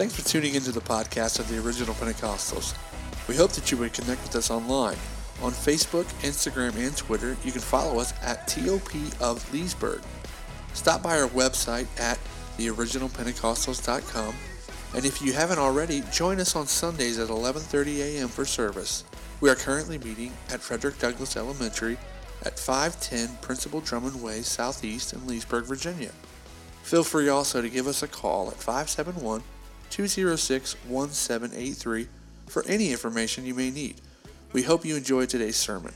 Thanks for tuning into the podcast of the Original Pentecostals. We hope that you would connect with us online. On Facebook, Instagram, and Twitter, you can follow us at TOP of Leesburg. Stop by our website at theoriginalpentecostals.com and if you haven't already, join us on Sundays at 11:30 a.m. for service. We are currently meeting at Frederick Douglass Elementary at 510 Principal Drummond Way Southeast in Leesburg, Virginia. Feel free also to give us a call at 571 206 1783 for any information you may need. We hope you enjoy today's sermon.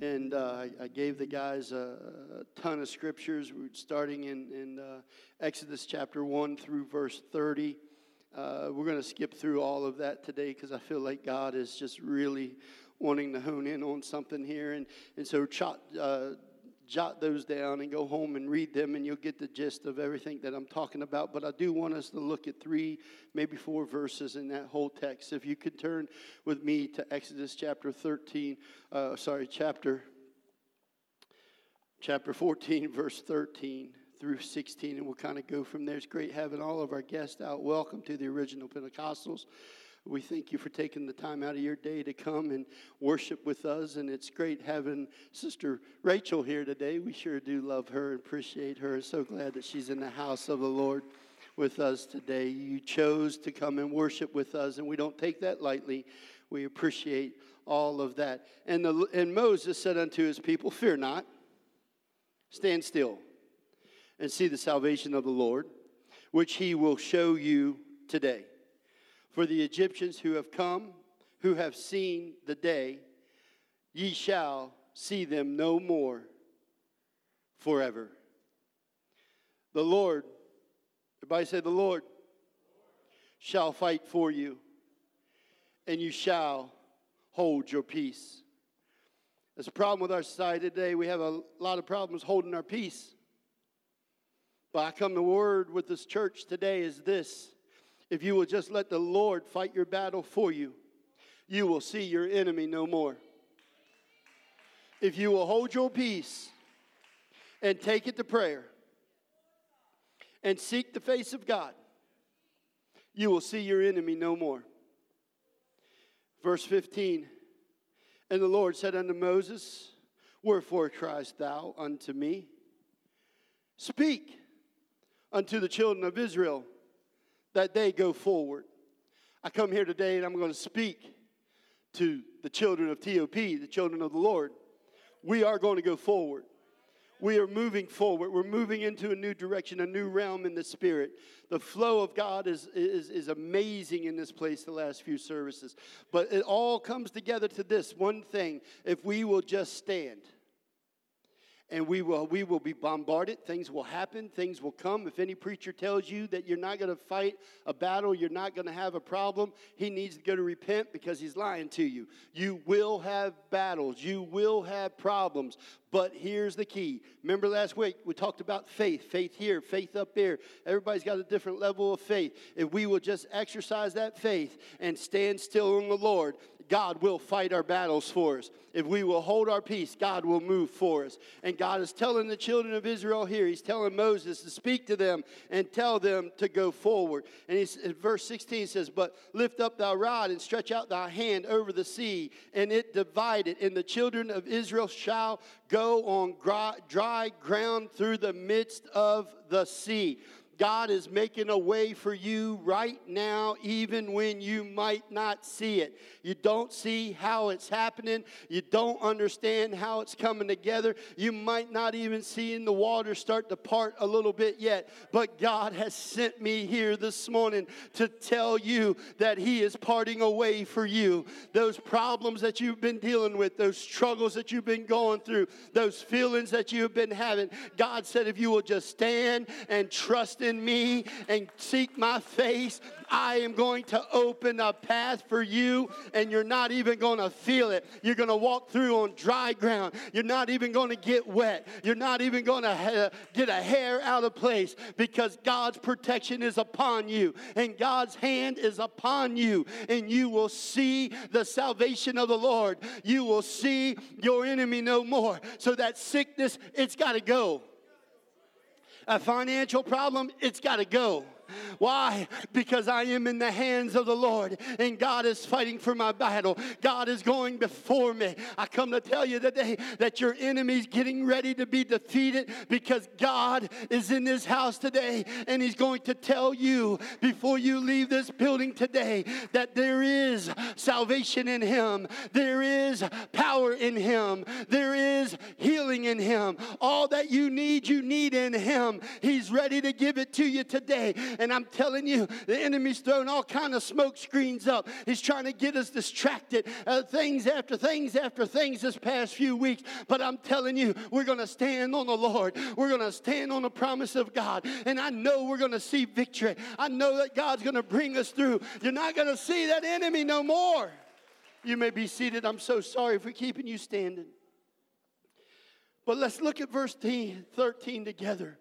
And uh, I gave the guys a, a ton of scriptures, starting in, in uh, Exodus chapter 1 through verse 30. Uh, we're going to skip through all of that today because I feel like God is just really wanting to hone in on something here. And, and so, uh, jot those down and go home and read them, and you'll get the gist of everything that I'm talking about. But I do want us to look at three, maybe four verses in that whole text. If you could turn with me to Exodus chapter 13, uh, sorry, chapter, chapter 14, verse 13 through 16, and we'll kind of go from there. It's great having all of our guests out. Welcome to the original Pentecostals. We thank you for taking the time out of your day to come and worship with us. And it's great having Sister Rachel here today. We sure do love her and appreciate her. So glad that she's in the house of the Lord with us today. You chose to come and worship with us, and we don't take that lightly. We appreciate all of that. And, the, and Moses said unto his people, Fear not, stand still and see the salvation of the Lord, which he will show you today. For the Egyptians who have come, who have seen the day, ye shall see them no more forever. The Lord, everybody say, the Lord shall fight for you, and you shall hold your peace. There's a problem with our society today. We have a lot of problems holding our peace. But I come to word with this church today is this if you will just let the Lord fight your battle for you, you will see your enemy no more. If you will hold your peace and take it to prayer and seek the face of God, you will see your enemy no more. Verse 15 And the Lord said unto Moses, Wherefore criest thou unto me? Speak unto the children of Israel that they go forward. I come here today and I'm going to speak to the children of TOP, the children of the Lord. We are going to go forward. We are moving forward. We're moving into a new direction, a new realm in the spirit. The flow of God is, is, is amazing in this place the last few services. But it all comes together to this one thing if we will just stand and we will we will be bombarded. Things will happen. Things will come. If any preacher tells you that you're not going to fight a battle you're not going to have a problem he needs to go to repent because he's lying to you. You will have battles. You will have problems. But here's the key. Remember last week we talked about faith, faith here, faith up there. Everybody's got a different level of faith. If we will just exercise that faith and stand still in the Lord, God will fight our battles for us. If we will hold our peace, God will move for us. And God is telling the children of Israel here, He's telling Moses to speak to them and tell them to go forward. And he's, verse 16 says, But lift up thy rod and stretch out thy hand over the sea, and it divided, and the children of Israel shall go on dry ground through the midst of the sea. God is making a way for you right now, even when you might not see it. You don't see how it's happening. You don't understand how it's coming together. You might not even see in the water start to part a little bit yet. But God has sent me here this morning to tell you that He is parting a way for you. Those problems that you've been dealing with, those struggles that you've been going through, those feelings that you've been having, God said, if you will just stand and trust in in me and seek my face, I am going to open a path for you, and you're not even going to feel it. You're going to walk through on dry ground. You're not even going to get wet. You're not even going to ha- get a hair out of place because God's protection is upon you, and God's hand is upon you, and you will see the salvation of the Lord. You will see your enemy no more. So that sickness, it's got to go. A financial problem, it's got to go. Why? Because I am in the hands of the Lord and God is fighting for my battle. God is going before me. I come to tell you today that your enemy's getting ready to be defeated because God is in this house today and He's going to tell you before you leave this building today that there is salvation in Him, there is power in Him, there is healing in Him. All that you need, you need in Him. He's ready to give it to you today. And I'm telling you, the enemy's throwing all kind of smoke screens up. He's trying to get us distracted. Uh, things after things after things this past few weeks. But I'm telling you, we're going to stand on the Lord. We're going to stand on the promise of God. And I know we're going to see victory. I know that God's going to bring us through. You're not going to see that enemy no more. You may be seated. I'm so sorry for keeping you standing. But let's look at verse 13 together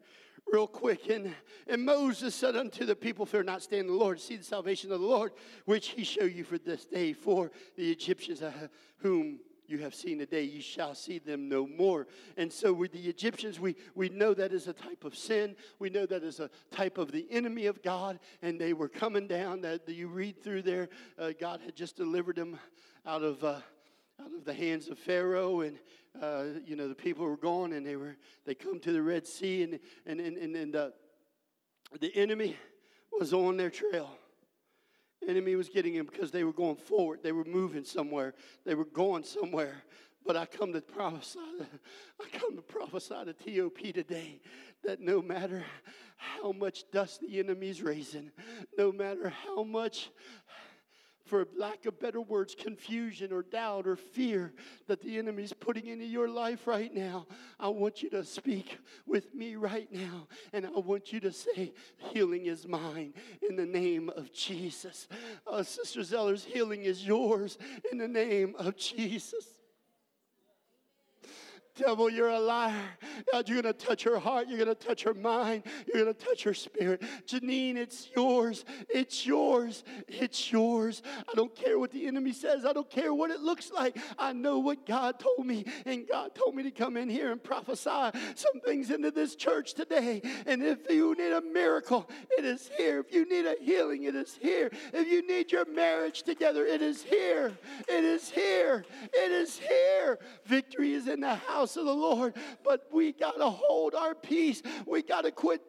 real quick. And, and Moses said unto the people, Fear not, stand the Lord, see the salvation of the Lord, which he show you for this day. For the Egyptians uh, whom you have seen today, you shall see them no more. And so, with the Egyptians, we, we know that is a type of sin. We know that is a type of the enemy of God, and they were coming down. That you read through there, uh, God had just delivered them out of. Uh, out of the hands of Pharaoh, and uh, you know the people were gone, and they were they come to the Red Sea, and and and and, and uh, the enemy was on their trail. enemy was getting them because they were going forward. They were moving somewhere. They were going somewhere. But I come to prophesy. I come to prophesy to TOP today that no matter how much dust the enemy's raising, no matter how much for lack of better words, confusion or doubt or fear that the enemy's putting into your life right now, I want you to speak with me right now. And I want you to say, Healing is mine in the name of Jesus. Uh, Sister Zeller's healing is yours in the name of Jesus. Devil, you're a liar. God, you're going to touch her heart. You're going to touch her mind. You're going to touch her spirit. Janine, it's yours. It's yours. It's yours. I don't care what the enemy says. I don't care what it looks like. I know what God told me. And God told me to come in here and prophesy some things into this church today. And if you need a miracle, it is here. If you need a healing, it is here. If you need your marriage together, it is here. It is here. It is here. Victory is in the house house of the Lord, but we got to hold our peace. We got to quit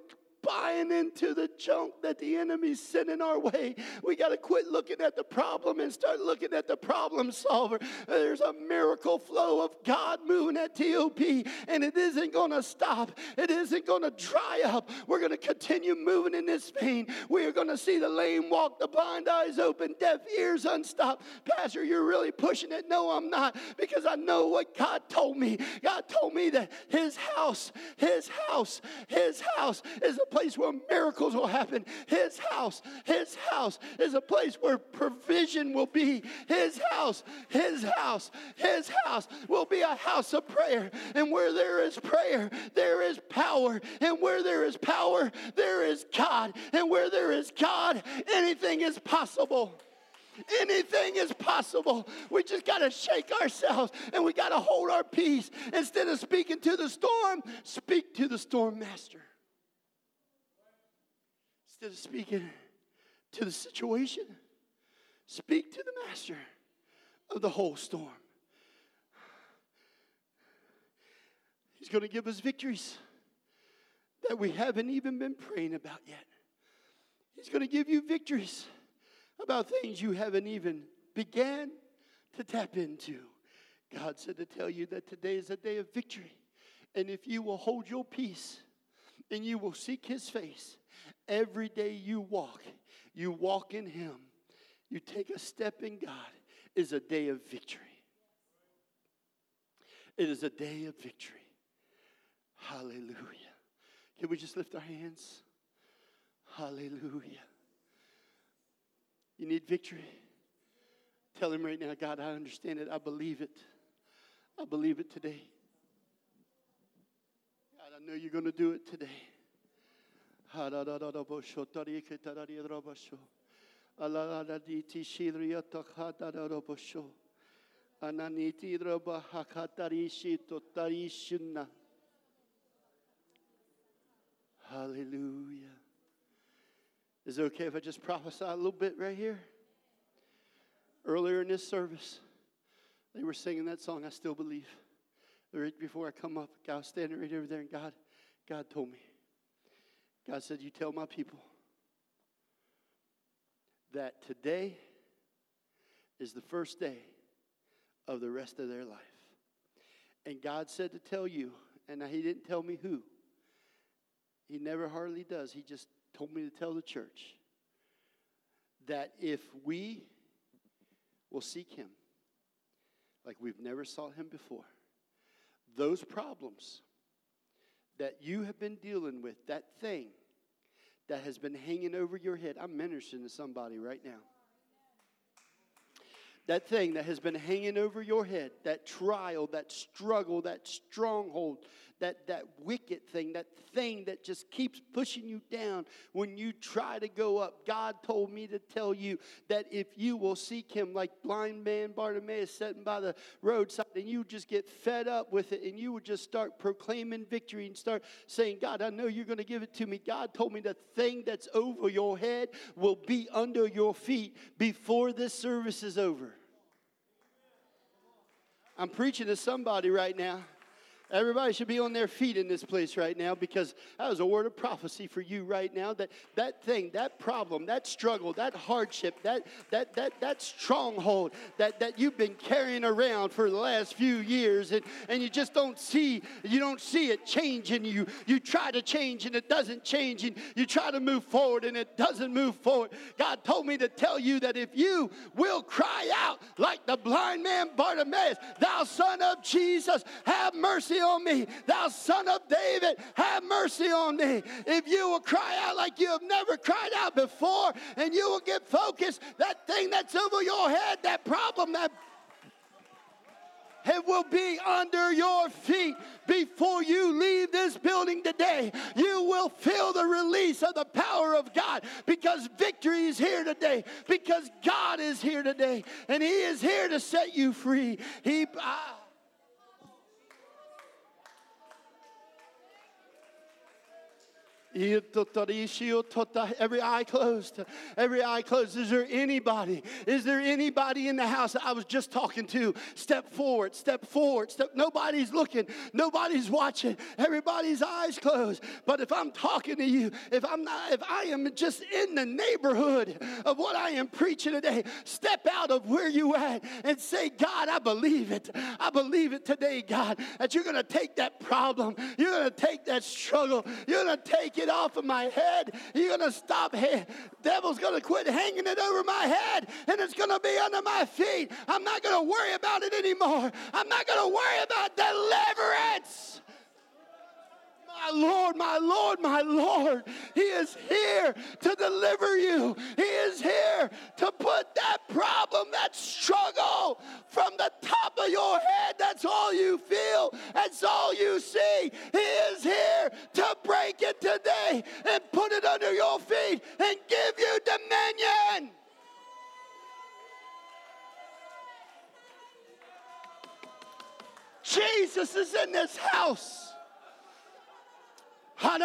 buying into the junk that the enemy's sending our way. We got to quit looking at the problem and start looking at the problem solver. There's a miracle flow of God moving at TOP, and it isn't going to stop. It isn't going to dry up. We're going to continue moving in this vein. We are going to see the lame walk, the blind eyes open, deaf ears unstopped. Pastor, you're really pushing it. No, I'm not, because I know what God told me. God told me that His house, His house, His house is a place where miracles will happen. His house, His house is a place where provision will be. His house, His house, His house will be a house of prayer. And where there is prayer, there is power. And where there is power, there is God. And where there is God, anything is possible. Anything is possible. We just got to shake ourselves and we got to hold our peace. Instead of speaking to the storm, speak to the storm master. Instead of speaking to the situation, speak to the master of the whole storm. He's going to give us victories that we haven't even been praying about yet. He's going to give you victories about things you haven't even began to tap into. God said to tell you that today is a day of victory. And if you will hold your peace and you will seek his face, Every day you walk, you walk in Him, you take a step in God, is a day of victory. It is a day of victory. Hallelujah. Can we just lift our hands? Hallelujah. You need victory? Tell him right now, God, I understand it. I believe it. I believe it today. God, I know you're going to do it today. Hallelujah. Is it okay if I just prophesy a little bit right here? Earlier in this service, they were singing that song, I Still Believe. Right before I come up, God was standing right over there, and God, God told me. God said, You tell my people that today is the first day of the rest of their life. And God said to tell you, and He didn't tell me who. He never hardly does. He just told me to tell the church that if we will seek Him like we've never sought Him before, those problems that you have been dealing with, that thing that has been hanging over your head, I'm ministering to somebody right now. That thing that has been hanging over your head, that trial, that struggle, that stronghold, that, that wicked thing, that thing that just keeps pushing you down when you try to go up. God told me to tell you that if you will seek Him, like blind man Bartimaeus sitting by the roadside, and you just get fed up with it, and you would just start proclaiming victory and start saying, God, I know you're going to give it to me. God told me the thing that's over your head will be under your feet before this service is over. I'm preaching to somebody right now. Everybody should be on their feet in this place right now because that was a word of prophecy for you right now. That that thing, that problem, that struggle, that hardship, that that that that stronghold that, that you've been carrying around for the last few years and, and you just don't see you don't see it changing. You you try to change and it doesn't change, and you try to move forward and it doesn't move forward. God told me to tell you that if you will cry out like the blind man Bartimaeus, thou son of Jesus, have mercy on me. Thou son of David, have mercy on me. If you will cry out like you have never cried out before and you will get focused, that thing that's over your head, that problem, that it will be under your feet before you leave this building today. You will feel the release of the power of God because victory is here today, because God is here today, and He is here to set you free. He. Uh, Every eye closed. Every eye closed. Is there anybody? Is there anybody in the house that I was just talking to? Step forward, step forward. Step. Nobody's looking. Nobody's watching. Everybody's eyes closed. But if I'm talking to you, if I'm not, if I am just in the neighborhood of what I am preaching today, step out of where you at and say, God, I believe it. I believe it today, God, that you're going to take that problem. You're going to take that struggle. You're going to take off of my head. You're going to stop. Devil's going to quit hanging it over my head and it's going to be under my feet. I'm not going to worry about it anymore. I'm not going to worry about deliverance. My Lord, my Lord, my Lord, He is here to deliver you. He is here to put that problem, that struggle from the top of your head. That's all you feel, that's all you see. He is here Jesus is in this house. I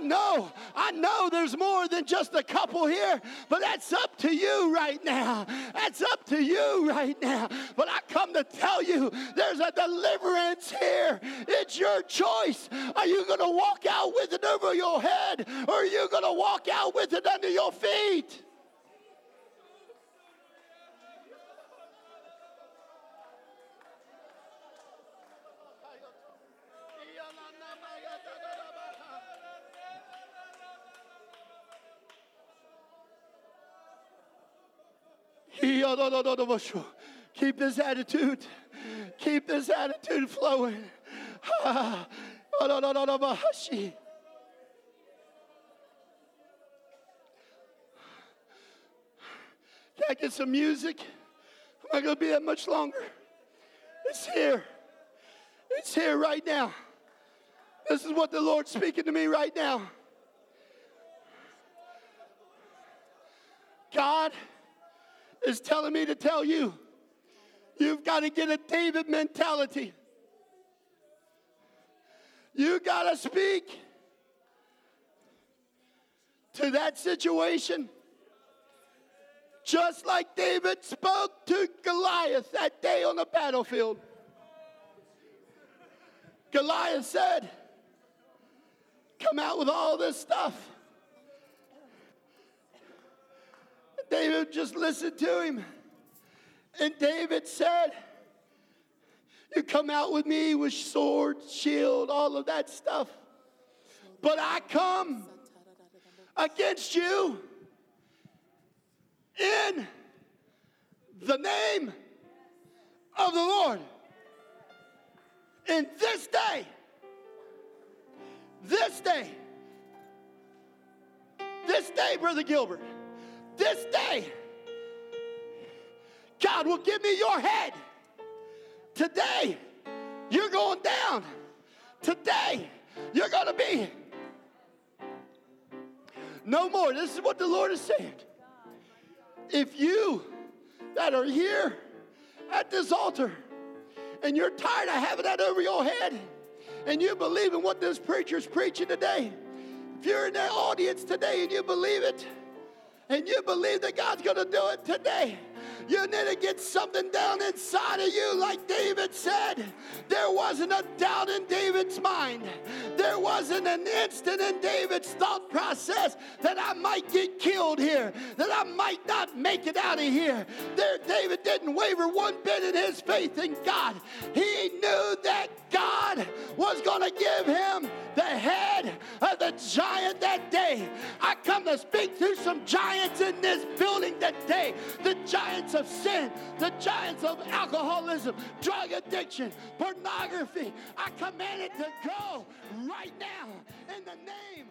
know, I know there's more than just a couple here, but that's up to you right now. That's up to you right now. But I come to tell you there's a deliverance here. It's your choice. Are you going to walk out with it over your head, or are you going to walk out with it under your feet? Keep this attitude. Keep this attitude flowing. Can I get some music? I'm not going to be that much longer. It's here. It's here right now. This is what the Lord's speaking to me right now. God is telling me to tell you you've got to get a David mentality. You got to speak to that situation. Just like David spoke to Goliath that day on the battlefield. Goliath said, Come out with all this stuff. David just listened to him. And David said, You come out with me with sword, shield, all of that stuff. But I come against you in the name of the Lord. In this day, this day, this day, Brother Gilbert, this day, God will give me your head. Today, you're going down. Today, you're going to be. No more. This is what the Lord is saying. If you that are here at this altar and you're tired of having that over your head and you believe in what this preacher is preaching today, if you're in that audience today and you believe it, and you believe that God's going to do it today, you need to get something down inside of you, like David said. There wasn't a doubt in David's mind. There wasn't an instant in David's thought process that I might get killed here, that I might not make it out of here. There, David didn't waver one bit in his faith in God. He knew that God was going to give him the head of the giant that day. I come to speak to some giants in this building today. The giants of sin, the giants of alcoholism, drug addiction, pornography. I command it to go right now in the name.